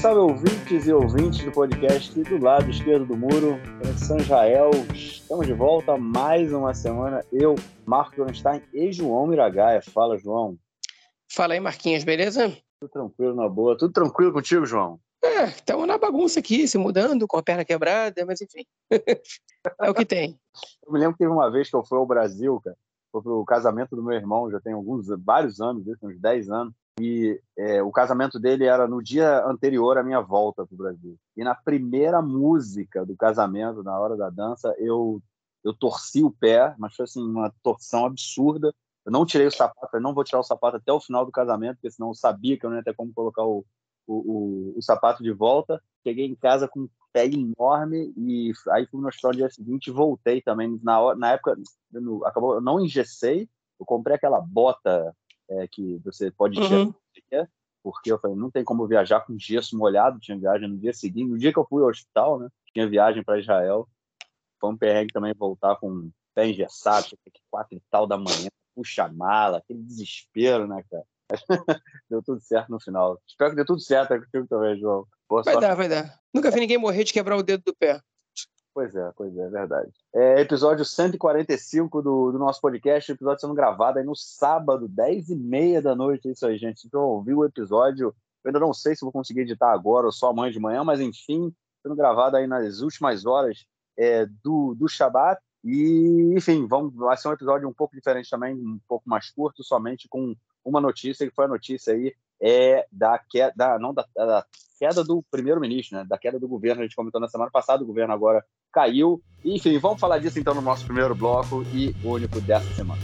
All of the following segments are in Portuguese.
salve ouvintes e ouvintes do podcast do lado esquerdo do muro, São Israel. Estamos de volta mais uma semana. Eu, Marco Einstein e João Miragaia. Fala, João. Fala aí, Marquinhos, beleza? Tudo tranquilo, na boa. Tudo tranquilo contigo, João? É, estamos na bagunça aqui, se mudando, com a perna quebrada, mas enfim. é o que tem. Eu me lembro que teve uma vez que eu fui ao Brasil, cara. Foi pro casamento do meu irmão, já tem alguns, vários anos, uns 10 anos. E é, o casamento dele era no dia anterior à minha volta para o Brasil. E na primeira música do casamento, na hora da dança, eu eu torci o pé, mas foi assim uma torção absurda. Eu não tirei o sapato, eu não vou tirar o sapato até o final do casamento, porque senão eu sabia que eu não ia ter como colocar o, o, o, o sapato de volta. Cheguei em casa com um pé enorme e aí fui no hospital no dia seguinte e voltei também. Na, na época, eu, não, acabou, eu não engessei, eu comprei aquela bota é, que você pode uhum. porque eu falei, não tem como viajar com gesso molhado, tinha viagem no dia seguinte, no dia que eu fui ao hospital, né, tinha viagem para Israel, foi um perrengue também voltar com pé engessado, quatro e tal da manhã, puxa mala, aquele desespero, né, cara? deu tudo certo no final. Espero que dê tudo certo contigo também, João. Boa vai sorte. dar, vai dar. Nunca vi ninguém morrer de quebrar o dedo do pé. Pois é, pois é, é verdade. É episódio 145 do, do nosso podcast, episódio sendo gravado aí no sábado, 10 e meia da noite, é isso aí, gente. Então, ouviu o episódio, eu ainda não sei se vou conseguir editar agora ou só amanhã de manhã, mas enfim, sendo gravado aí nas últimas horas é, do, do Shabat. E, enfim, vamos, vai ser um episódio um pouco diferente também, um pouco mais curto, somente com uma notícia, que foi a notícia aí é, da queda, não, da, da queda do primeiro-ministro, né? da queda do governo. A gente comentou na semana passada, o governo agora caiu. Enfim, vamos falar disso então no nosso primeiro bloco e único dessa semana.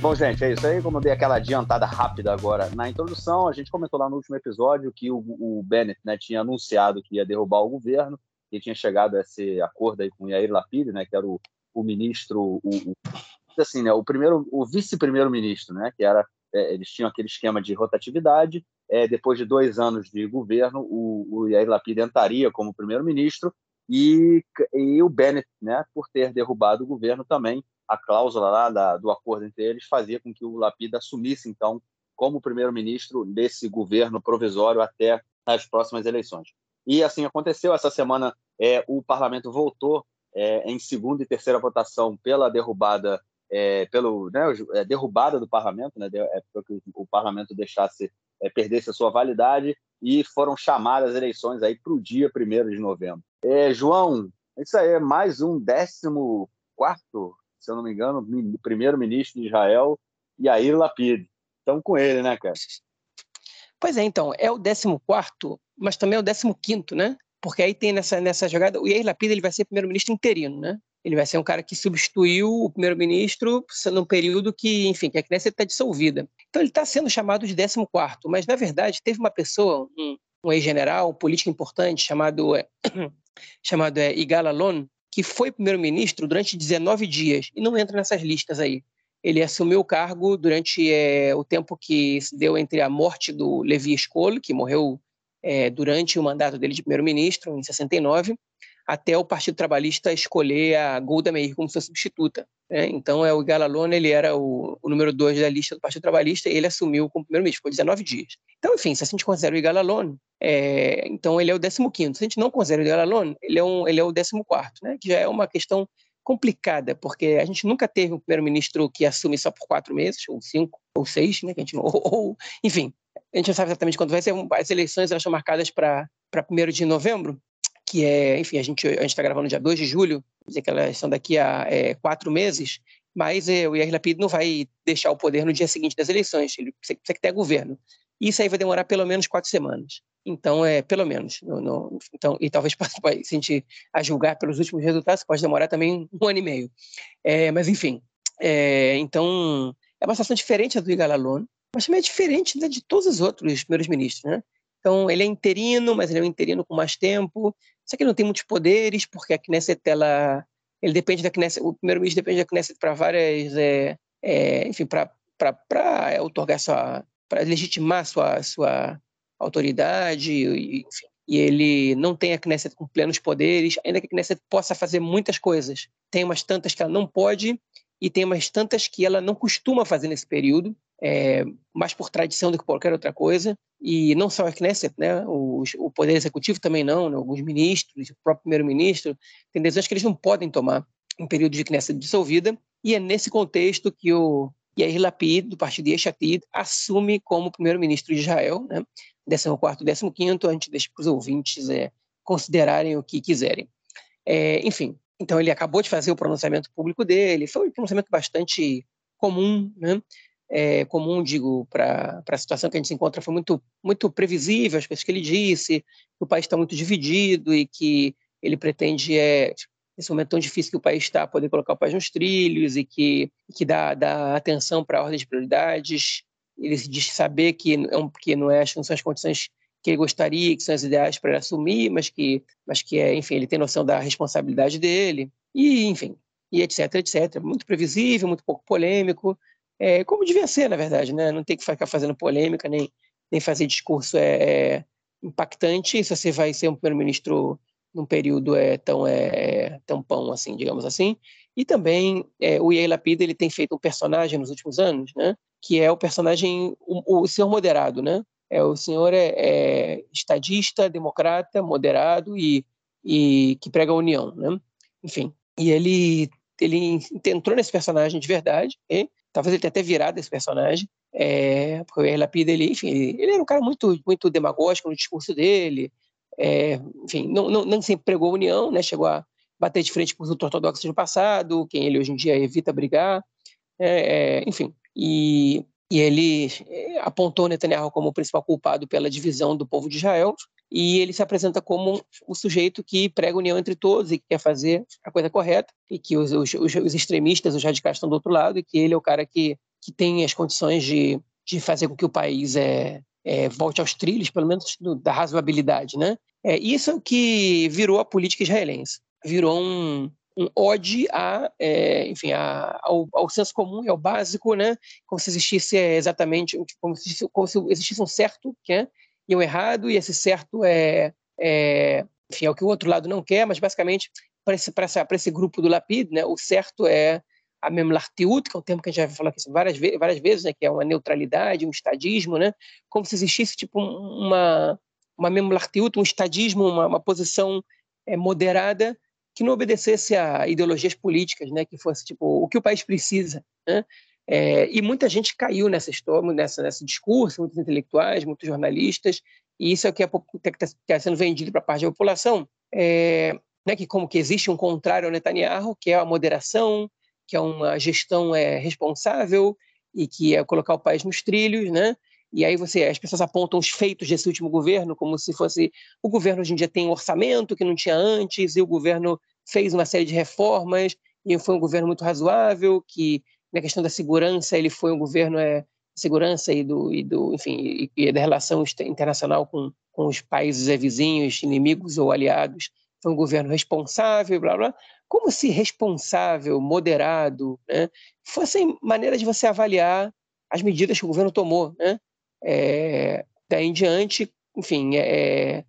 Bom, gente, é isso aí. Como eu dei aquela adiantada rápida agora na introdução, a gente comentou lá no último episódio que o, o Bennett né, tinha anunciado que ia derrubar o governo, e tinha chegado a esse acordo aí com o Yair Lapid, né, que era o, o ministro, o, assim, né, o primeiro, o vice-primeiro-ministro, né, que era é, eles tinham aquele esquema de rotatividade. É, depois de dois anos de governo, o, o Yair Lapid entraria como primeiro-ministro e, e o Bennett, né, por ter derrubado o governo também, a cláusula lá da, do acordo entre eles fazia com que o Lapid assumisse, então, como primeiro-ministro desse governo provisório até as próximas eleições. E assim aconteceu. Essa semana é, o parlamento voltou é, em segunda e terceira votação pela derrubada é, pelo né, é, derrubada do parlamento, né, é para que o parlamento deixasse é, perdesse a sua validade e foram chamadas as eleições aí para o dia 1 de novembro. É, João, isso aí é mais um décimo quarto, se eu não me engano, primeiro-ministro de Israel, Yair Lapid. Estamos com ele, né, cara? Pois é, então, é o décimo quarto, mas também é o décimo quinto, né? Porque aí tem nessa, nessa jogada, o Yair Lapid ele vai ser primeiro-ministro interino, né? Ele vai ser um cara que substituiu o primeiro-ministro num período que, enfim, que a Knesset está dissolvida. Então ele está sendo chamado de 14 mas na verdade teve uma pessoa, um, um ex-general, um político importante chamado, é, chamado é, Igal Alon, que foi primeiro-ministro durante 19 dias e não entra nessas listas aí. Ele assumiu o cargo durante é, o tempo que se deu entre a morte do Levi Escolo, que morreu é, durante o mandato dele de primeiro-ministro, em 69, até o Partido Trabalhista escolher a Golda Meir como sua substituta. Né? Então, é o Galalone, ele era o, o número dois da lista do Partido Trabalhista e ele assumiu como primeiro-ministro, ficou 19 dias. Então, enfim, se a gente considera o Igalalone, é, então ele é o 15º. Se a gente não considera o Igalalone, ele é, um, ele é o 14º, né? que já é uma questão complicada, porque a gente nunca teve um primeiro-ministro que assume só por quatro meses, ou cinco, ou seis, né? Que a gente, ou, ou, enfim, a gente não sabe exatamente quando vai ser. As eleições elas são marcadas para 1 de novembro, que é, enfim, a gente a está gravando dia 2 de julho, dizer que elas são daqui a é, quatro meses, mas é, o Yair Lapid não vai deixar o poder no dia seguinte das eleições, ele precisa, que tenha governo. Isso aí vai demorar pelo menos quatro semanas. Então, é pelo menos. No, no, então, e talvez, se a gente a julgar pelos últimos resultados, pode demorar também um ano e meio. É, mas, enfim. É, então, é uma situação diferente do Igalalon, mas também é diferente né, de todos os outros primeiros ministros. Né? Então, ele é interino, mas ele é um interino com mais tempo. Só que ele não tem muitos poderes, porque a Knesset, ela, ele depende da Knesset, o primeiro-ministro depende da Knesset para várias, é, é, enfim, para otorgar sua, para legitimar sua, sua autoridade, e, enfim. E ele não tem a Knesset com plenos poderes, ainda que a Knesset possa fazer muitas coisas. Tem umas tantas que ela não pode, e tem umas tantas que ela não costuma fazer nesse período, é, mais por tradição do que qualquer outra coisa, e não só a Knesset, né, o, o Poder Executivo também não, né, alguns ministros, o próprio primeiro-ministro, tem decisões que eles não podem tomar em período de Knesset dissolvida, e é nesse contexto que o Yair Lapid, do partido Yesh Atid, assume como primeiro-ministro de Israel, né, 14 e 15 a gente deixa para os ouvintes é, considerarem o que quiserem. É, enfim, então ele acabou de fazer o pronunciamento público dele, foi um pronunciamento bastante comum, né? É, comum, digo, para a situação que a gente se encontra, foi muito, muito previsível as coisas que ele disse, que o país está muito dividido e que ele pretende, é, nesse momento tão difícil que o país está, poder colocar o país nos trilhos e que, que dá, dá atenção para a ordem de prioridades. Ele diz saber que, é que não, é, não são as condições que ele gostaria, que são as ideais para ele assumir, mas que, mas que é, enfim, ele tem noção da responsabilidade dele, e, enfim, e etc, etc. Muito previsível, muito pouco polêmico, é, como devia ser, na verdade, né? Não tem que ficar fazendo polêmica, nem, nem fazer discurso é, é impactante se você vai ser um primeiro-ministro num período é, tão é, tampão, assim, digamos assim. E também é, o Yair Lapid, ele tem feito um personagem nos últimos anos, né? Que é o personagem, o, o senhor moderado, né? É, o senhor é, é estadista, democrata, moderado e, e que prega a união, né? Enfim, e ele ele entrou nesse personagem de verdade, e talvez ele tenha até virado esse personagem, é, porque o Yair ele, enfim, ele, ele, era um cara muito muito demagógico no discurso dele, é, enfim, não, não, sempre pregou a união, né? Chegou a bater de frente com os ortodoxos no passado, quem ele hoje em dia evita brigar, é, é enfim, e e ele eh, apontou Netanyahu como o principal culpado pela divisão do povo de Israel, e ele se apresenta como o sujeito que prega união entre todos e que quer fazer a coisa correta, e que os, os, os extremistas, os radicais estão do outro lado, e que ele é o cara que, que tem as condições de, de fazer com que o país é, é, volte aos trilhos, pelo menos do, da razoabilidade. Né? É, isso é o que virou a política israelense. Virou um, um ode a, é, enfim, a, ao, ao, senso comum e ao básico, né? Como se existisse é, exatamente, como se, como se existisse um certo que é, e um errado, e esse certo é, é, enfim, é o que o outro lado não quer, mas basicamente para esse, esse, esse grupo do Lapid, né? O certo é a memlartiut, que é um termo que a gente já falou aqui várias, várias vezes, né? Que é uma neutralidade, um estadismo, né? Como se existisse tipo uma uma memlartiut, um estadismo, uma, uma posição é, moderada que não obedecesse a ideologias políticas, né, que fosse tipo o que o país precisa, né? É, e muita gente caiu nessa história, nessa, nesse discurso, muitos intelectuais, muitos jornalistas, e isso é o que está tá sendo vendido para parte da população, é, né, que como que existe um contrário ao Netanyahu, que é a moderação, que é uma gestão é, responsável e que é colocar o país nos trilhos, né? E aí você, as pessoas apontam os feitos desse último governo como se fosse o governo hoje em dia tem um orçamento que não tinha antes e o governo fez uma série de reformas e foi um governo muito razoável que na questão da segurança ele foi um governo é segurança e do e do enfim e, e da relação internacional com, com os países vizinhos inimigos ou aliados. Foi um governo responsável blá blá. Como se responsável moderado né, fossem maneiras de você avaliar as medidas que o governo tomou né é, daí em diante, enfim, é, é,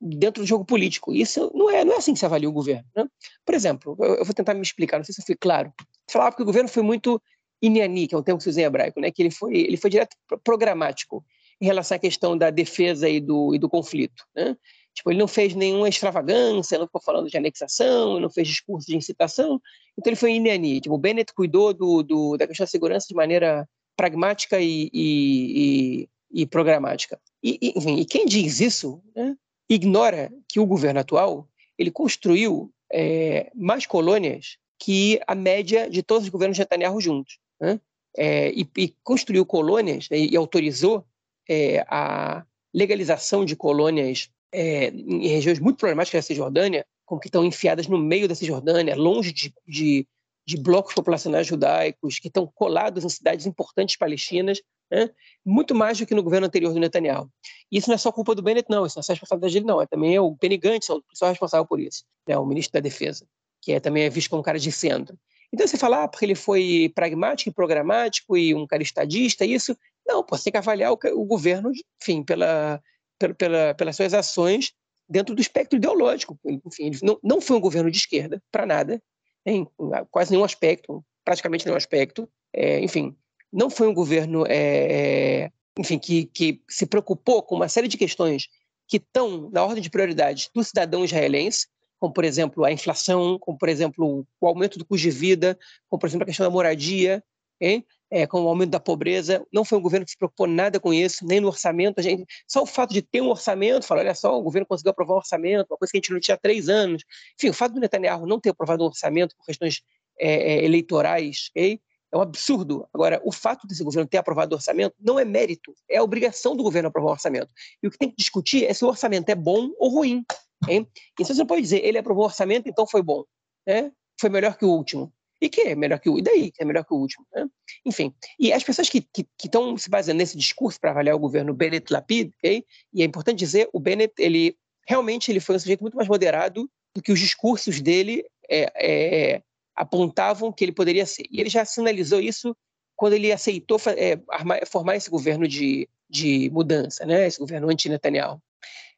dentro do jogo político. Isso não é, não é assim que se avalia o governo. Né? Por exemplo, eu, eu, vou tentar me explicar, não sei se eu fui claro. Falava que o governo foi muito iniani, que é um termo que se usa em hebraico, né? que ele foi, ele foi direto programático em relação à questão da defesa e do, e do conflito. Né? Tipo, ele não fez nenhuma extravagância, não ficou falando de anexação, não fez discurso de incitação, então ele foi iniani. Tipo, o Bennett cuidou do, do, da questão da segurança de maneira pragmática e, e, e, e programática. E, enfim, e quem diz isso né, ignora que o governo atual ele construiu é, mais colônias que a média de todos os governos Netanyahu juntos. Né? É, e, e, construiu colônias né, e autorizou é, a legalização de colônias é, em regiões muito problemáticas da Cisjordânia, como que estão enfiadas no meio da Cisjordânia, longe de, de, de blocos populacionais judaicos que estão colados em cidades importantes palestinas, né? muito mais do que no governo anterior do Netanyahu. E isso não é só culpa do Bennett, não, isso não é só responsabilidade dele, não, é também o Benny Gantz, é o principal responsável por isso, né? o ministro da Defesa, que é, também é visto como um cara de centro. Então você fala, ah, porque ele foi pragmático e programático e um cara estadista, isso. Não, você tem que avaliar o, o governo, enfim, pela, pela, pela, pelas suas ações dentro do espectro ideológico. Enfim, não, não foi um governo de esquerda, para nada, em quase nenhum aspecto, praticamente nenhum aspecto. É, enfim, não foi um governo, é, enfim, que, que se preocupou com uma série de questões que estão na ordem de prioridades do cidadão israelense, como, por exemplo, a inflação, como, por exemplo, o aumento do custo de vida, como, por exemplo, a questão da moradia, hein? É, com o aumento da pobreza. Não foi um governo que se preocupou nada com isso, nem no orçamento. A gente, só o fato de ter um orçamento, falar, olha só, o governo conseguiu aprovar um orçamento, uma coisa que a gente não tinha há três anos. Enfim, o fato do Netanyahu não ter aprovado um orçamento por questões é, é, eleitorais, okay? é um absurdo. Agora, o fato desse governo ter aprovado o orçamento não é mérito, é obrigação do governo aprovar o orçamento. E o que tem que discutir é se o orçamento é bom ou ruim. Hein? Então você não pode dizer, ele aprovou o orçamento, então foi bom. Né? Foi melhor que o último. E que é melhor que o. E daí que é melhor que o último? Né? Enfim. E as pessoas que estão se baseando nesse discurso para avaliar o governo Bennett Lapid, okay? e é importante dizer, o Bennett, ele realmente ele foi um sujeito muito mais moderado do que os discursos dele é, é, apontavam que ele poderia ser. E ele já sinalizou isso quando ele aceitou é, formar esse governo de, de mudança, né? esse governo anti-Netanyahu.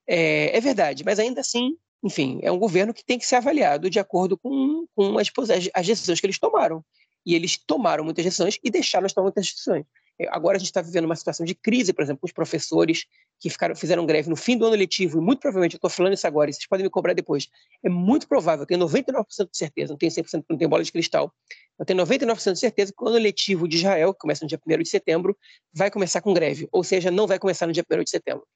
É, é, verdade, mas ainda assim, enfim, é um governo que tem que ser avaliado de acordo com, com as, as decisões que eles tomaram. E eles tomaram muitas decisões e deixaram de tomar muitas decisões. É, agora a gente está vivendo uma situação de crise, por exemplo, com os professores que ficaram, fizeram greve no fim do ano letivo, e muito provavelmente, eu estou falando isso agora, e vocês podem me cobrar depois, é muito provável, tenho 99% de certeza, não tenho 100%, não tenho bola de cristal, eu tenho 99% de certeza que o ano letivo de Israel, que começa no dia 1 de setembro, vai começar com greve, ou seja, não vai começar no dia 1 de setembro.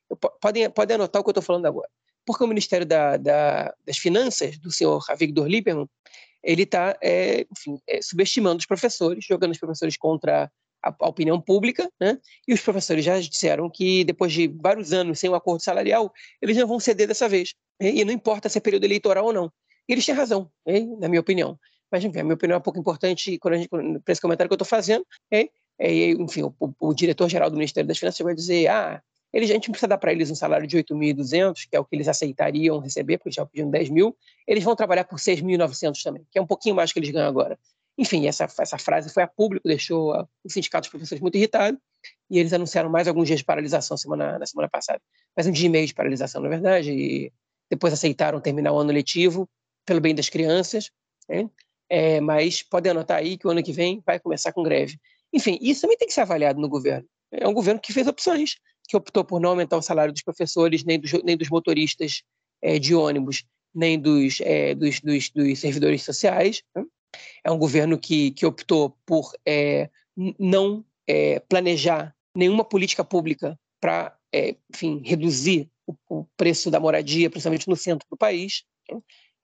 podem, podem anotar o que eu estou falando agora. Porque o Ministério da, da, das Finanças, do senhor Avigdor Lieberman, ele está, é, é, subestimando os professores, jogando os professores contra a, a, opinião pública, né? E os professores já disseram que depois de vários anos sem um acordo salarial, eles não vão ceder dessa vez. Né? E não importa se é período eleitoral ou não. E eles têm razão, né? na minha opinião. Mas, enfim, a minha opinião é um pouco importante para esse comentário que eu estou fazendo. Né? É, enfim, o, o diretor-geral do Ministério das Finanças vai dizer: ah, eles, a gente precisa dar para eles um salário de 8.200, que é o que eles aceitariam receber, porque eles estavam pedindo 10 mil. Eles vão trabalhar por 6.900 também, que é um pouquinho mais que eles ganham agora. Enfim, essa, essa frase foi a público, deixou a, o sindicato dos professores muito irritado, e eles anunciaram mais alguns dias de paralisação semana, na semana passada. Mais um dia e meio de paralisação, na verdade, e depois aceitaram terminar o ano letivo, pelo bem das crianças, né? é, mas podem anotar aí que o ano que vem vai começar com greve. Enfim, isso também tem que ser avaliado no governo. É um governo que fez opções, que optou por não aumentar o salário dos professores, nem dos, nem dos motoristas é, de ônibus, nem dos, é, dos, dos, dos servidores sociais. Né? É um governo que, que optou por é, não é, planejar nenhuma política pública para, é, reduzir o, o, preço da moradia, principalmente no centro do país.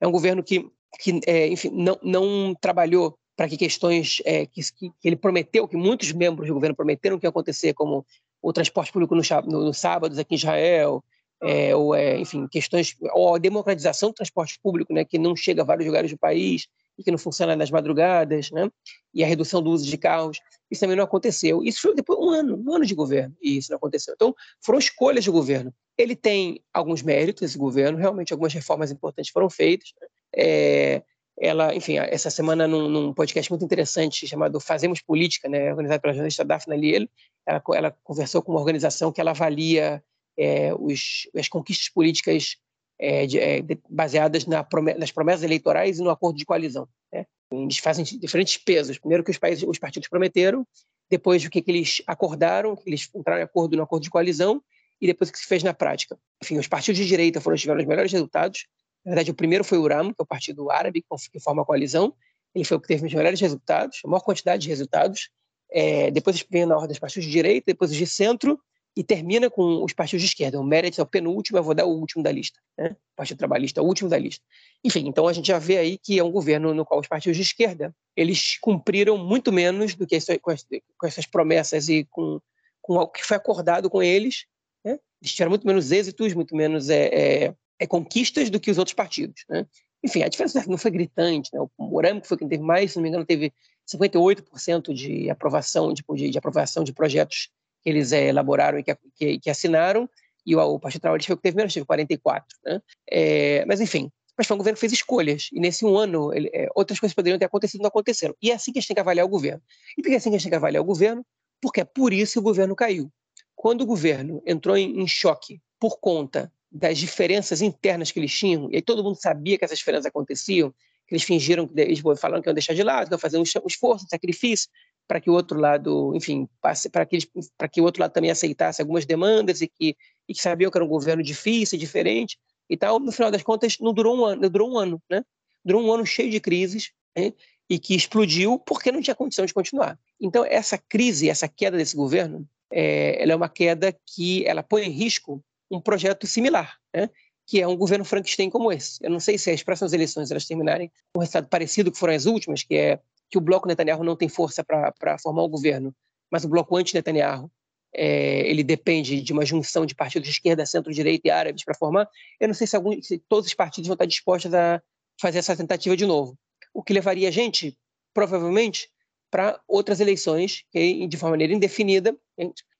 É um governo que, que é, enfim, não, não trabalhou para que questões é, que, que, ele prometeu, que muitos membros do governo prometeram que ia acontecer, como o transporte público nos no, no sábados aqui em Israel, é, ou, é, enfim, questões, ou a democratização do transporte público, né, que não chega a vários lugares do país, e que não funciona nas madrugadas, né? e a redução do uso de carros, isso também não aconteceu. Isso foi depois um ano, um ano de governo, e isso não aconteceu. Então, foram escolhas de governo. Ele tem alguns méritos, esse governo, realmente algumas reformas importantes foram feitas. Né? É, ela, enfim, essa semana num, num, podcast muito interessante chamado Fazemos Política, né, organizado pela jornalista Daphne Liel, ela, ela conversou com uma organização que ela avalia é, os, as conquistas políticas é, de, é, de, baseadas na nas promessas eleitorais e no acordo de coalizão. Né? Eles fazem diferentes pesos. Primeiro que os, países, os partidos prometeram, depois o que, que eles acordaram, que eles entraram em acordo no acordo de coalizão, e depois o que se fez na prática. Enfim, os partidos de direita foram tiveram os melhores resultados. Na verdade, o primeiro foi o URAM, que é o partido árabe que forma a coalizão. Ele foi o que teve os melhores resultados, a maior quantidade de resultados. É, depois veio na ordem dos partidos de direita, depois os de centro, e termina com os partidos de esquerda. O Meretz é o penúltimo, eu vou dar o último da lista. Né? O Partido Trabalhista é o último da lista. Enfim, então a gente já vê aí que é um governo no qual os partidos de esquerda eles cumpriram muito menos do que com, com essas promessas e com, com o que foi acordado com eles. Né? Eles tiveram muito menos êxitos, muito menos é, é, é conquistas do que os outros partidos. Né? Enfim, a diferença não foi gritante. Né? O Moramo, que foi quem teve mais, se não me engano, teve 58% de aprovação, de, de aprovação de projetos que eles é, elaboraram e que, que, que, assinaram, e o, o Partido Trabalhista foi o que teve menos, teve 44. Né? É, mas, enfim, mas foi um governo que fez escolhas, e nesse um ano ele, é, outras coisas poderiam ter acontecido não aconteceram. E é assim que a gente tem que avaliar o governo. E por que é assim que a gente tem que avaliar o governo? Porque é por isso que o governo caiu. Quando o governo entrou em, em choque por conta das diferenças internas que eles tinham, e aí todo mundo sabia que essas diferenças aconteciam, eles fingiram, eles falaram que iam deixar de lado, que iam fazer um esforço, um sacrifício, para que o outro lado, enfim, para que, para que o outro lado também aceitasse algumas demandas e que, e que sabiam que era um governo difícil, diferente e tal. No final das contas, não durou um ano, durou um ano, né? Durou um ano cheio de crises né? e que explodiu porque não tinha condição de continuar. Então, essa crise, essa queda desse governo, é, ela é uma queda que ela põe em risco um projeto similar, né? Que é um governo Frankenstein como esse. Eu não sei se as próximas eleições elas terminarem com um resultado parecido que foram as últimas, que é que o bloco Netanyahu não tem força para formar o um governo, mas o bloco anti-Netanyahu é, ele depende de uma junção de partidos de esquerda, centro-direita e árabes para formar. Eu não sei se, algum, se todos os partidos vão estar dispostos a fazer essa tentativa de novo. O que levaria a gente, provavelmente, para outras eleições, de forma maneira indefinida,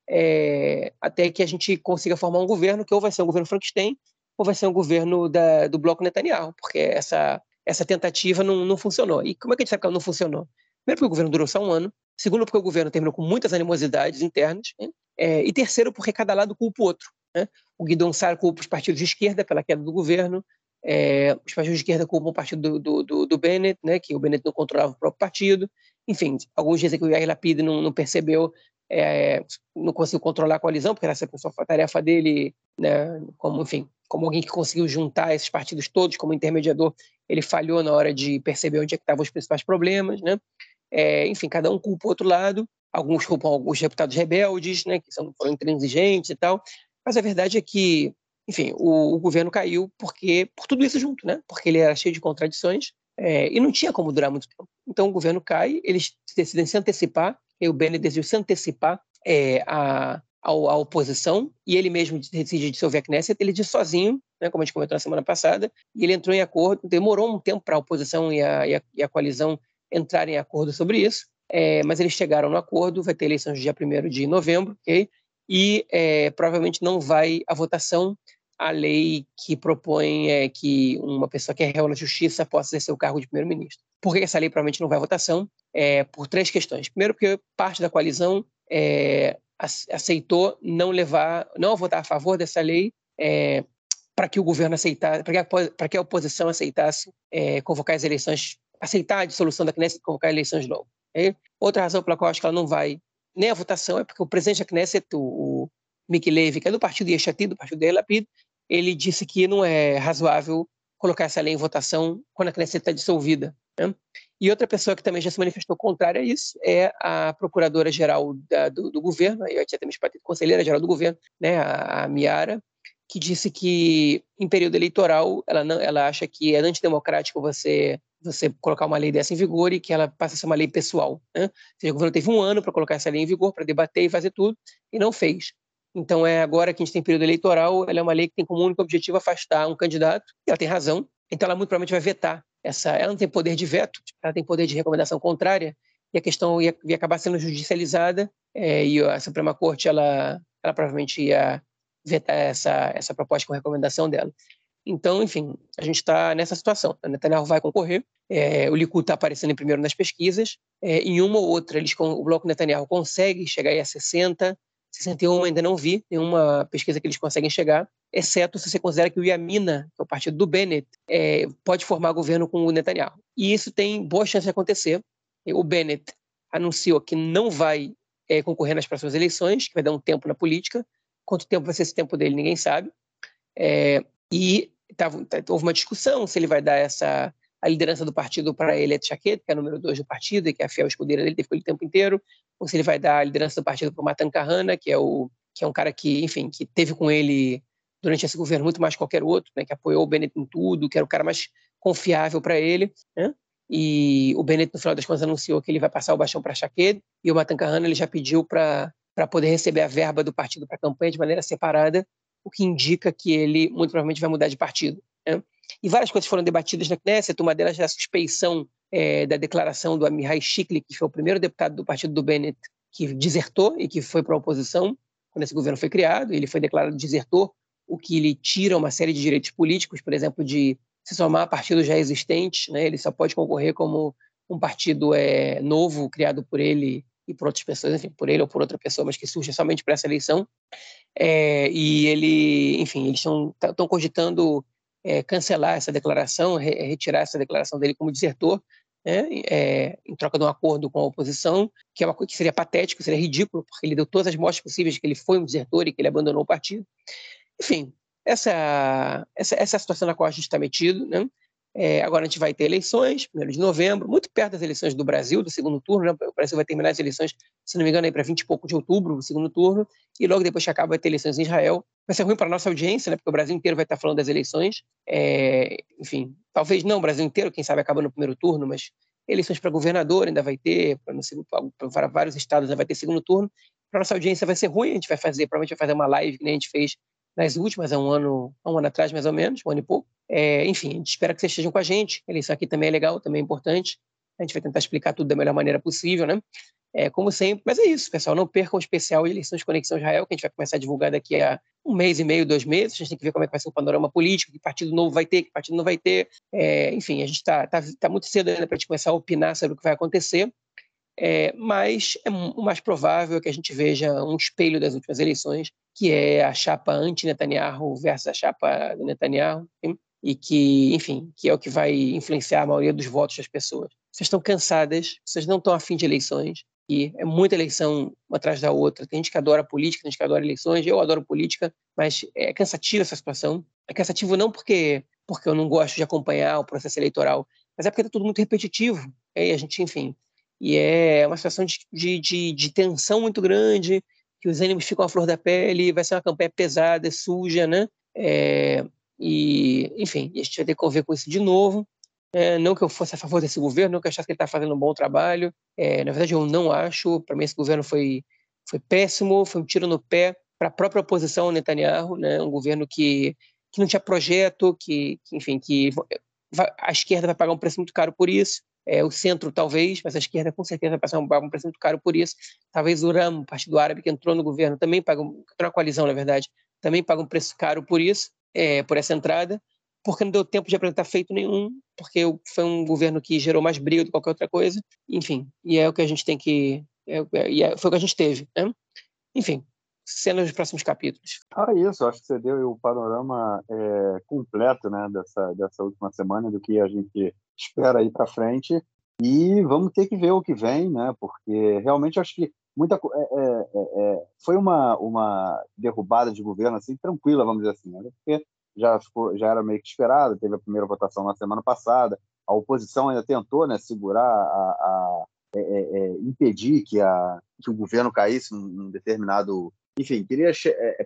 é, até que a gente consiga formar um governo que ou vai ser um governo Frankenstein ou vai ser um governo da, do bloco Netanyahu, porque essa, essa tentativa não, não funcionou. E como é que a gente sabe que ela não funcionou? Primeiro, porque o governo durou só um ano. Segundo, porque o governo terminou com muitas animosidades internas. Né? É, e terceiro, porque cada lado culpa o outro. Né? O Guidon Sar culpa os partidos de esquerda pela queda do governo. É, os partidos de esquerda culpam o partido do, do, do, Bennett, né? que o Bennett não controlava o próprio partido. Enfim, alguns dizem que o Yair Lapid não, não percebeu é, não conseguiu controlar a coalizão, porque essa foi a tarefa dele, né, como, enfim, como alguém que conseguiu juntar esses partidos todos como intermediador, ele falhou na hora de perceber onde é que estavam os principais problemas, né? É, enfim, cada um culpa o outro lado, alguns culpam alguns deputados rebeldes, né, que são, intransigentes e tal, mas a verdade é que, enfim, o, o governo caiu porque por tudo isso junto, né? Porque ele era cheio de contradições é, e não tinha como durar muito tempo. Então o governo cai, eles decidem se antecipar o Bennett decidiu se antecipar é, a, a, oposição, e ele mesmo decide dissolver a Knesset, ele disse sozinho, né, como a gente comentou na semana passada, e ele entrou em acordo, demorou um tempo para a oposição e a, e, a, e a, coalizão entrarem em acordo sobre isso, é, mas eles chegaram no acordo, vai ter eleições dia 1 de novembro, okay? e é, provavelmente não vai a votação a lei que propõe é, que uma pessoa que é réu na justiça possa exercer o cargo de primeiro-ministro. Por que essa lei provavelmente não vai à votação? É, por três questões. Primeiro, porque parte da coalizão é, aceitou não levar, não votar a favor dessa lei é, para que o governo aceitasse, para que, que a oposição aceitasse é, convocar as eleições, aceitar a dissolução da Knesset e convocar eleições de novo. Outra razão pela qual acho que ela não vai nem à votação é porque o presidente da Knesset, o, o Miki Levy, que é do partido Yeshatid, do partido de Lapid, ele disse que não é razoável colocar essa lei em votação quando a Knesset está dissolvida. Né? E outra pessoa que também já se manifestou contrária a isso é a procuradora-geral do, do, governo, eu tinha me conselheira-geral do governo, né, a, a Miara, que disse que em período eleitoral ela, não, ela acha que é antidemocrático você você colocar uma lei dessa em vigor e que ela passa a ser uma lei pessoal. Né? Ou seja, o governo teve um ano para colocar essa lei em vigor, para debater e fazer tudo, e não fez. Então, é agora que a gente tem período eleitoral, ela é uma lei que tem como único objetivo afastar um candidato, e ela tem razão, então ela muito provavelmente vai vetar essa. Ela não tem poder de veto, ela tem poder de recomendação contrária, e a questão ia, ia acabar sendo judicializada, é, e a Suprema Corte, ela, ela provavelmente ia vetar essa, essa proposta com recomendação dela. Então, enfim, a gente está nessa situação. A Netanyahu vai concorrer, é, o Likud está aparecendo em primeiro nas pesquisas, é, em uma ou outra, eles, o bloco Netanyahu consegue chegar a 60, 61 ainda não vi nenhuma pesquisa que eles conseguem chegar, exceto se você considera que o Yamina, que é o partido do Bennett, é, pode formar governo com o Netanyahu. E isso tem boa chance de acontecer. O Bennett anunciou que não vai é, concorrer nas próximas eleições, que vai dar um tempo na política. Quanto tempo vai ser esse tempo dele, ninguém sabe. É, e tava, houve uma discussão se ele vai dar essa a liderança do partido para ele é Chaquet, que é número dois do partido e que é a fiel escudeira dele, teve ele o tempo inteiro ou se ele vai dar a liderança do partido para o Matan Kahana, que é o que é um cara que, enfim, que teve com ele durante esse governo muito mais que qualquer outro, né, que apoiou o Bennett em tudo, que era o cara mais confiável para ele, né? E o Bennett no final das contas anunciou que ele vai passar o baixão para Shaqued e o Matan Kahana ele já pediu para poder receber a verba do partido para a campanha de maneira separada, o que indica que ele muito provavelmente vai mudar de partido. Né? E várias coisas foram debatidas na Knesset, uma delas é a suspeição é, da declaração do Amihai Shikli, que foi o primeiro deputado do partido do Bennett que desertou e que foi para a oposição quando esse governo foi criado. Ele foi declarado desertor, o que lhe tira uma série de direitos políticos, por exemplo, de se somar a partidos já existentes. Né? Ele só pode concorrer como um partido é, novo, criado por ele e por outras pessoas, enfim, por ele ou por outra pessoa, mas que surge somente para essa eleição. É, e ele, enfim, eles estão cogitando é, cancelar essa declaração, re, retirar essa declaração dele como desertor, né, é, em troca de um acordo com a oposição, que é uma coisa que seria patético, seria ridículo, porque ele deu todas as mostras possíveis de que ele foi um desertor e que ele abandonou o partido. Enfim, essa, essa, essa é a situação na qual a gente está metido. Né? É, agora a gente vai ter eleições, 1 de novembro, muito perto das eleições do Brasil, do segundo turno. Né? O Brasil vai terminar as eleições, se não me engano, para 20 e pouco de outubro, o segundo turno, e logo depois que acaba vai ter eleições em Israel. Vai ser ruim para a nossa audiência, né? porque o Brasil inteiro vai estar falando das eleições. É, enfim, talvez não o Brasil inteiro, quem sabe acaba no primeiro turno, mas eleições para governador ainda vai ter, para vários estados ainda vai ter segundo turno. Para nossa audiência vai ser ruim, a gente vai fazer, provavelmente vai fazer uma live que nem a gente fez nas últimas, há um ano, há um ano atrás mais ou menos, um ano e pouco. É, enfim, a gente espera que vocês estejam com a gente. Eleição aqui também é legal, também é importante. A gente vai tentar explicar tudo da melhor maneira possível, né? É, como sempre. Mas é isso, pessoal. Não percam o especial Eleições de Conexão Israel, que a gente vai começar a divulgar daqui a um mês e meio, dois meses. A gente tem que ver como é que vai ser o panorama político, que partido novo vai ter, que partido não vai ter. É, enfim, a gente está tá, tá muito cedo ainda para a gente começar a opinar sobre o que vai acontecer. É, mas é, o mais provável é que a gente veja um espelho das últimas eleições, que é a chapa anti-Netanyahu versus a chapa do Netanyahu, e que, enfim, que é o que vai influenciar a maioria dos votos das pessoas. Vocês estão cansadas, vocês não estão afim de eleições, e é muita eleição atrás da outra. Tem gente que adora política, tem gente que adora eleições, eu adoro política, mas é cansativa essa situação. É cansativo não porque, porque eu não gosto de acompanhar o processo eleitoral, mas é porque está tudo muito repetitivo. E a gente, enfim, e é uma situação de, de, de, de, tensão muito grande, que os ânimos ficam à flor da pele, vai ser uma campanha pesada, suja, né? É, e, enfim, a gente vai ter que conviver com isso de novo. É, não que eu fosse a favor desse governo, não que eu achasse que ele está fazendo um bom trabalho. É, na verdade, eu não acho. Para mim, esse governo foi, foi péssimo, foi um tiro no pé para a própria oposição Netanyahu, né? um governo que, que não tinha projeto, que, que enfim, que a esquerda vai pagar um preço muito caro por isso é, o centro talvez, mas a esquerda com certeza vai passar um, preço muito caro por isso. Talvez o RAM, o Partido Árabe, que entrou no governo, também paga, entrou na coalizão, na verdade, também paga um preço caro por isso, é, por essa entrada, porque não deu tempo de apresentar feito nenhum, porque foi um governo que gerou mais briga do que qualquer outra coisa, enfim, e é o que a gente tem que, é, é, foi o que a gente teve, né? Enfim, cenas dos próximos capítulos. Ah, isso, acho que você deu o panorama é, completo né, dessa, dessa última semana, do que a gente espera aí para frente. E vamos ter que ver o que vem, né? Porque realmente acho que muita é, é, é, é, foi uma uma derrubada de governo assim tranquila, vamos dizer assim, né? Porque já ficou, já era meio que esperado. Teve a primeira votação na semana passada. A oposição ainda tentou, né, segurar a, a é, impedir que, a, que o governo caísse num, num determinado enfim, queria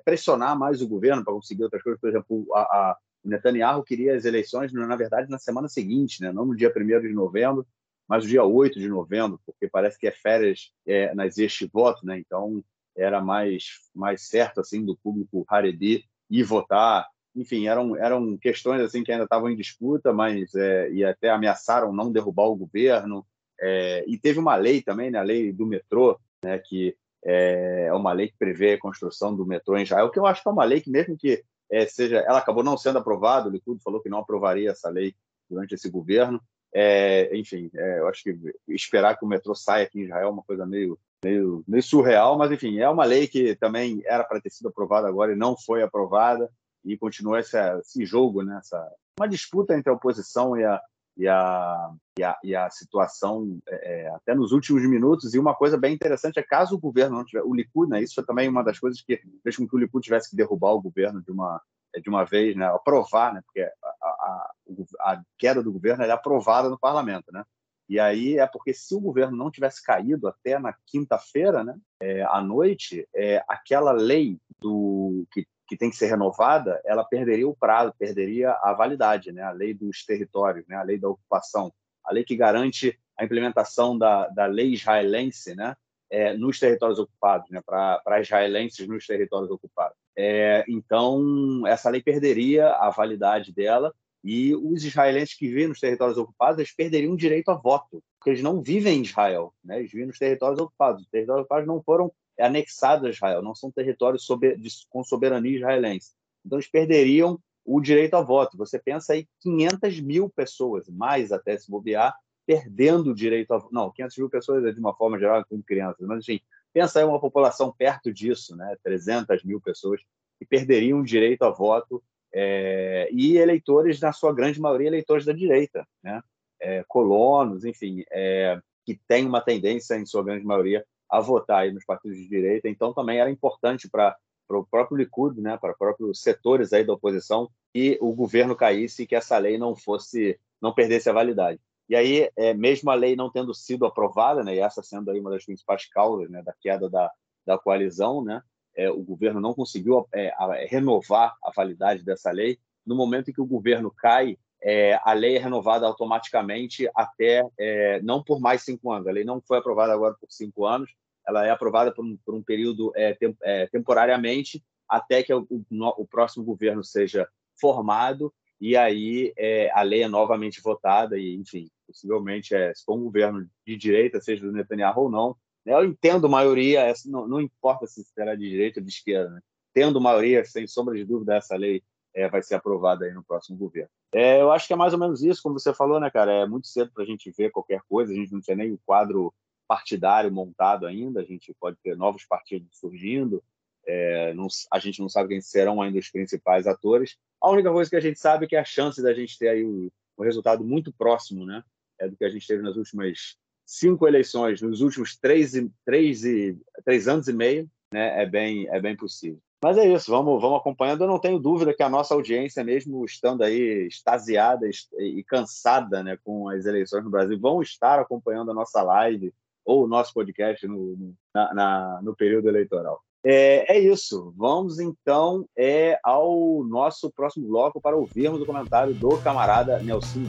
pressionar mais o governo para conseguir outras coisas. Por exemplo, a, a, Netanyahu queria as eleições, na verdade, na semana seguinte, né? não no dia 1 de novembro, mas no dia 8 de novembro, porque parece que é férias é, nas voto, né? então era mais, mais certo assim do público Haredi ir votar. Enfim, eram, eram questões assim que ainda estavam em disputa, mas é, e até ameaçaram não derrubar o governo. É, e teve uma lei também, né, a lei do metrô, né, que é, é uma lei que prevê a construção do metrô em Israel, que eu acho que é uma lei que, mesmo que é, seja, ela acabou não sendo aprovada, o Likud falou que não aprovaria essa lei durante esse governo. É, enfim, é, eu acho que esperar que o metrô saia aqui em Israel é uma coisa meio, meio, meio surreal, mas enfim, é uma lei que também era para ter sido aprovada agora e não foi aprovada, e continua esse, esse jogo, né, essa, uma disputa entre a oposição e a, e a, e a, e a situação é, é, até nos últimos minutos. E uma coisa bem interessante é caso o governo não tiver. O Likud, né, isso foi também uma das coisas que fez com que o Likud tivesse que derrubar o governo de uma, de uma vez, né, aprovar, né, porque a, a, a queda do governo é aprovada no parlamento. Né? E aí é porque se o governo não tivesse caído até na quinta-feira, né, é, à noite, é, aquela lei do que que tem que ser renovada, ela perderia o prazo, perderia a validade, né? a lei dos territórios, né? a lei da ocupação, a lei que garante a implementação da, da lei israelense né? É, nos territórios ocupados, né? para israelenses nos territórios ocupados. É, então, essa lei perderia a validade dela e os israelenses que vivem nos territórios ocupados eles perderiam o direito a voto, porque eles não vivem em Israel, né? eles vivem nos territórios ocupados. Os territórios ocupados não foram é anexado a Israel, não são territórios de, com soberania israelense. Então, eles perderiam o direito a voto. Você pensa aí 500 mil pessoas, mais até se bobear, perdendo o direito a. Não, 500 mil pessoas é de uma forma geral com crianças, mas enfim, pensa aí uma população perto disso, né? 300 mil pessoas que perderiam o direito a voto é, e eleitores, na sua grande maioria, eleitores da direita, né? é, colonos, enfim, é, que têm uma tendência, em sua grande maioria, a votar nos partidos de direita. Então, também era importante para para o próprio Likud, né, para próprios setores aí da oposição, que o governo caísse e que essa lei não fosse, não perdesse a validade. E aí, é, mesmo a lei não tendo sido aprovada, né, e essa sendo aí uma das principais causas né, da queda da, da coalizão, né, é, o governo não conseguiu é, a, renovar a validade dessa lei. No momento em que o governo cai, é, a lei é renovada automaticamente até, é, não por mais cinco anos. A lei não foi aprovada agora por cinco anos, ela é aprovada por um, por um período é, tem, temporariamente até que o, o, o, próximo governo seja formado e aí é, a lei é novamente votada e, enfim, possivelmente, é, se for um governo de direita, seja do Netanyahu ou não, né, eu entendo maioria, não, não, importa se será de direita ou de esquerda, né? tendo maioria, sem sombra de dúvida, essa lei é, vai ser aprovada aí no próximo governo. É, eu acho que é mais ou menos isso, como você falou, né, cara? É muito cedo para a gente ver qualquer coisa, a gente não tem nem o quadro partidário montado ainda, a gente pode ter novos partidos surgindo, é, não, a gente não sabe quem serão ainda os principais atores. A única coisa que a gente sabe é que a chance da gente ter aí um, um resultado muito próximo né, é do que a gente teve nas últimas cinco eleições, nos últimos três, três, e, três anos e meio, né, é, bem, é bem possível. Mas é isso, vamos, vamos acompanhando. Eu não tenho dúvida que a nossa audiência, mesmo estando aí extasiada e cansada né, com as eleições no Brasil, vão estar acompanhando a nossa live, ou o nosso podcast no, na, na, no período eleitoral. É, é, isso. Vamos então é, ao nosso próximo bloco para ouvirmos o comentário do camarada Nelson.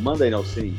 Manda aí, Nelson.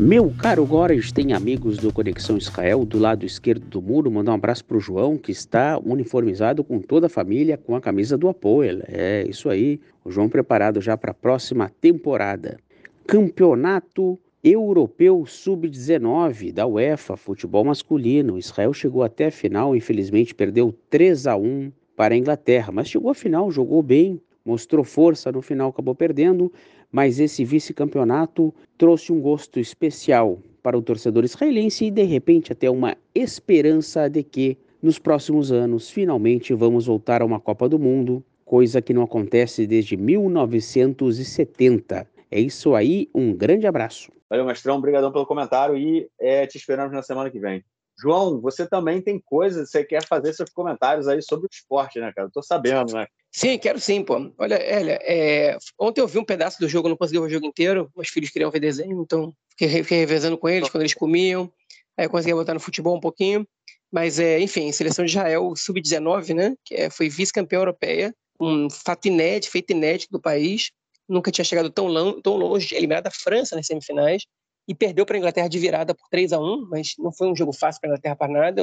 Meu caro Góres, tem amigos do Conexão Israel do lado esquerdo do muro. Mandar um abraço para o João, que está uniformizado com toda a família com a camisa do Apoel. É isso aí. O João preparado já para a próxima temporada. Campeonato Europeu Sub-19 da UEFA, futebol masculino. Israel chegou até a final, infelizmente perdeu 3 a 1 para a Inglaterra, mas chegou à final, jogou bem, mostrou força, no final acabou perdendo, mas esse vice-campeonato trouxe um gosto especial para o torcedor israelense e de repente até uma esperança de que nos próximos anos finalmente vamos voltar a uma Copa do Mundo, coisa que não acontece desde 1970. É isso aí, um grande abraço. Valeu, Mestrão, obrigadão pelo comentário e é, te esperamos na semana que vem. João, você também tem coisas, você quer fazer seus comentários aí sobre o esporte, né, cara? Eu tô sabendo, né? Sim, quero sim, pô. Olha, Elia, é... ontem eu vi um pedaço do jogo, não consegui ver o jogo inteiro, meus filhos queriam ver desenho, então fiquei, fiquei revezando com eles quando eles comiam, aí eu consegui botar no futebol um pouquinho, mas, é, enfim, seleção de Israel sub-19, né, que é, foi vice-campeã europeia, um fato inédito, feito inédito do país, nunca tinha chegado tão, long, tão longe, da França nas semifinais e perdeu para a Inglaterra de virada por 3 a 1 mas não foi um jogo fácil para a Inglaterra para nada.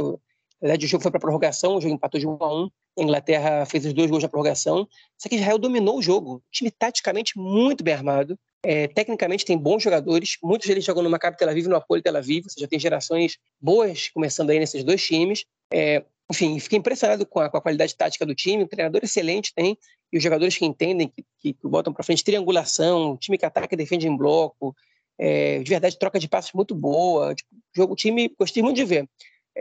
Na verdade, o jogo foi para prorrogação, o jogo empatou de 1 a 1 a Inglaterra fez os dois gols na prorrogação. Só que Israel dominou o jogo. O time taticamente muito bem armado. É, tecnicamente tem bons jogadores. Muitos deles jogam no Maccabi Tel Aviv no Apoio Tel Aviv. Você já tem gerações boas começando aí nesses dois times. É, enfim, fiquei impressionado com a, com a, qualidade tática do time. Um treinador excelente tem e os jogadores que entendem, que, que, que botam para frente triangulação, time que ataca e defende em bloco, é, de verdade, troca de passos muito boa. Tipo, jogo, time, gostei muito de ver.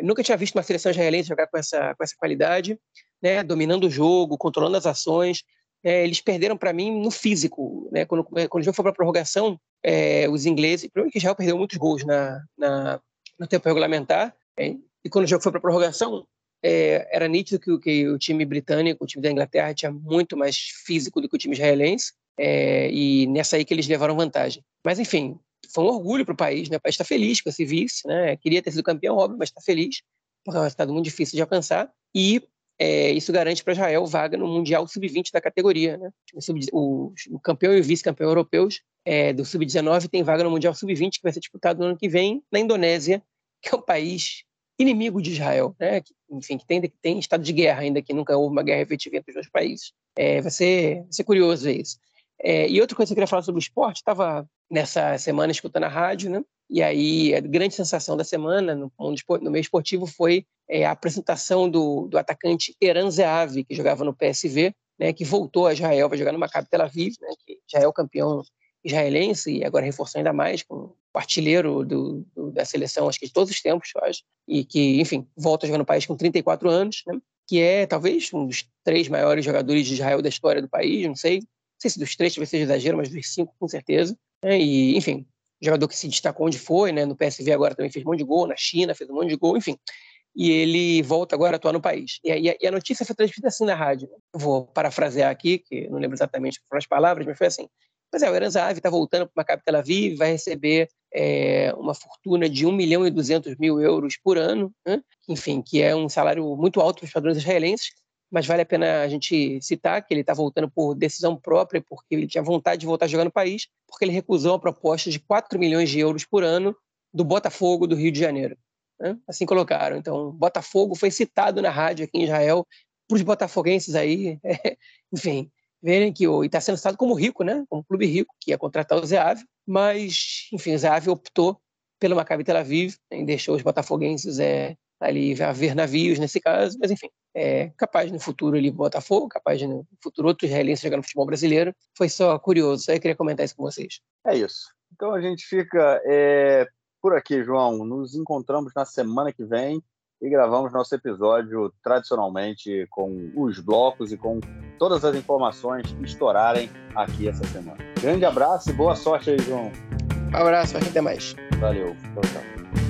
Nunca tinha visto uma seleção israelense jogar com essa, com essa qualidade, né, dominando o jogo, controlando as ações. É, eles perderam para mim no físico. Né, quando, quando o jogo foi para prorrogação, é, os ingleses. Primeiro que Israel perdeu muitos gols na, na no tempo regulamentar. É, e quando o jogo foi para prorrogação, é, era nítido que, que, o time britânico, o time da Inglaterra, tinha muito mais físico do que o time israelense, é, e nessa aí que eles levaram vantagem. Mas, enfim, foi um orgulho para o país, né? o país está feliz com esse vice, né? queria ter sido campeão, óbvio, mas está feliz, porque é um resultado muito difícil de alcançar, e é, isso garante para Israel vaga no Mundial Sub-20 da categoria. Né? O, o, campeão e o vice-campeão europeus é, do Sub-19 tem vaga no Mundial Sub-20, que vai ser disputado no ano que vem na Indonésia, que é um país inimigo de Israel, né? Que, enfim, que tem, tem estado de guerra ainda, que nunca houve uma guerra efetiva entre os dois países. É, vai, ser, vai ser curioso ver isso. É, e outra coisa que eu queria falar sobre o esporte, estava nessa semana escutando a rádio, né? E aí a grande sensação da semana no, no meio esportivo foi é, a apresentação do, do atacante Eran Zeavi, que jogava no PSV, né? Que voltou a Israel, vai jogar no Maccabi Tel Aviv, né? Que já é o campeão israelense e agora reforçou ainda mais com o artilheiro do, do, da seleção, acho que de todos os tempos, eu acho, e que, enfim, volta a jogar no país com 34 anos, né? que é talvez um dos três maiores jogadores de Israel da história do país, não sei, sei se dos três talvez seja exagero, mas dos cinco com certeza. É, e, enfim, jogador que se destacou onde foi, né? No PSV agora também fez um monte de gol, na China fez um monte de gol, enfim. E ele volta agora a atuar no país. E a, e a notícia foi transmitida assim na rádio. vou parafrasear aqui, que não lembro exatamente as palavras, mas foi assim. Pois é, o Eran Zahavi está voltando para uma capital Tel Aviv, vai receber é, uma fortuna de 1 milhão e 200 mil euros por ano, né? enfim, que é um salário muito alto para os padrões israelenses, mas vale a pena a gente citar que ele está voltando por decisão própria, porque ele tinha vontade de voltar a jogar no país, porque ele recusou a proposta de 4 milhões de euros por ano do Botafogo do Rio de Janeiro. Né? Assim colocaram. Então, Botafogo foi citado na rádio aqui em Israel para os botafoguenses aí, é, enfim, verem que está sendo citado como rico, né? Como clube rico, que ia contratar o Zé Ave, mas, enfim, o Zé Ave optou pelo Maccabi Tel Aviv, né? deixou os botafoguenses é, ali a ver navios nesse caso, mas enfim, é capaz no futuro ali Botafogo, capaz no futuro outro israelense jogar no futebol brasileiro. Foi só curioso, só eu queria comentar isso com vocês. É isso. Então a gente fica é, por aqui, João. Nos encontramos na semana que vem e gravamos nosso episódio tradicionalmente com os blocos e com todas as informações que estourarem aqui essa semana. Grande abraço e boa sorte aí, João. Um abraço, até mais. Valeu. Tchau, tchau.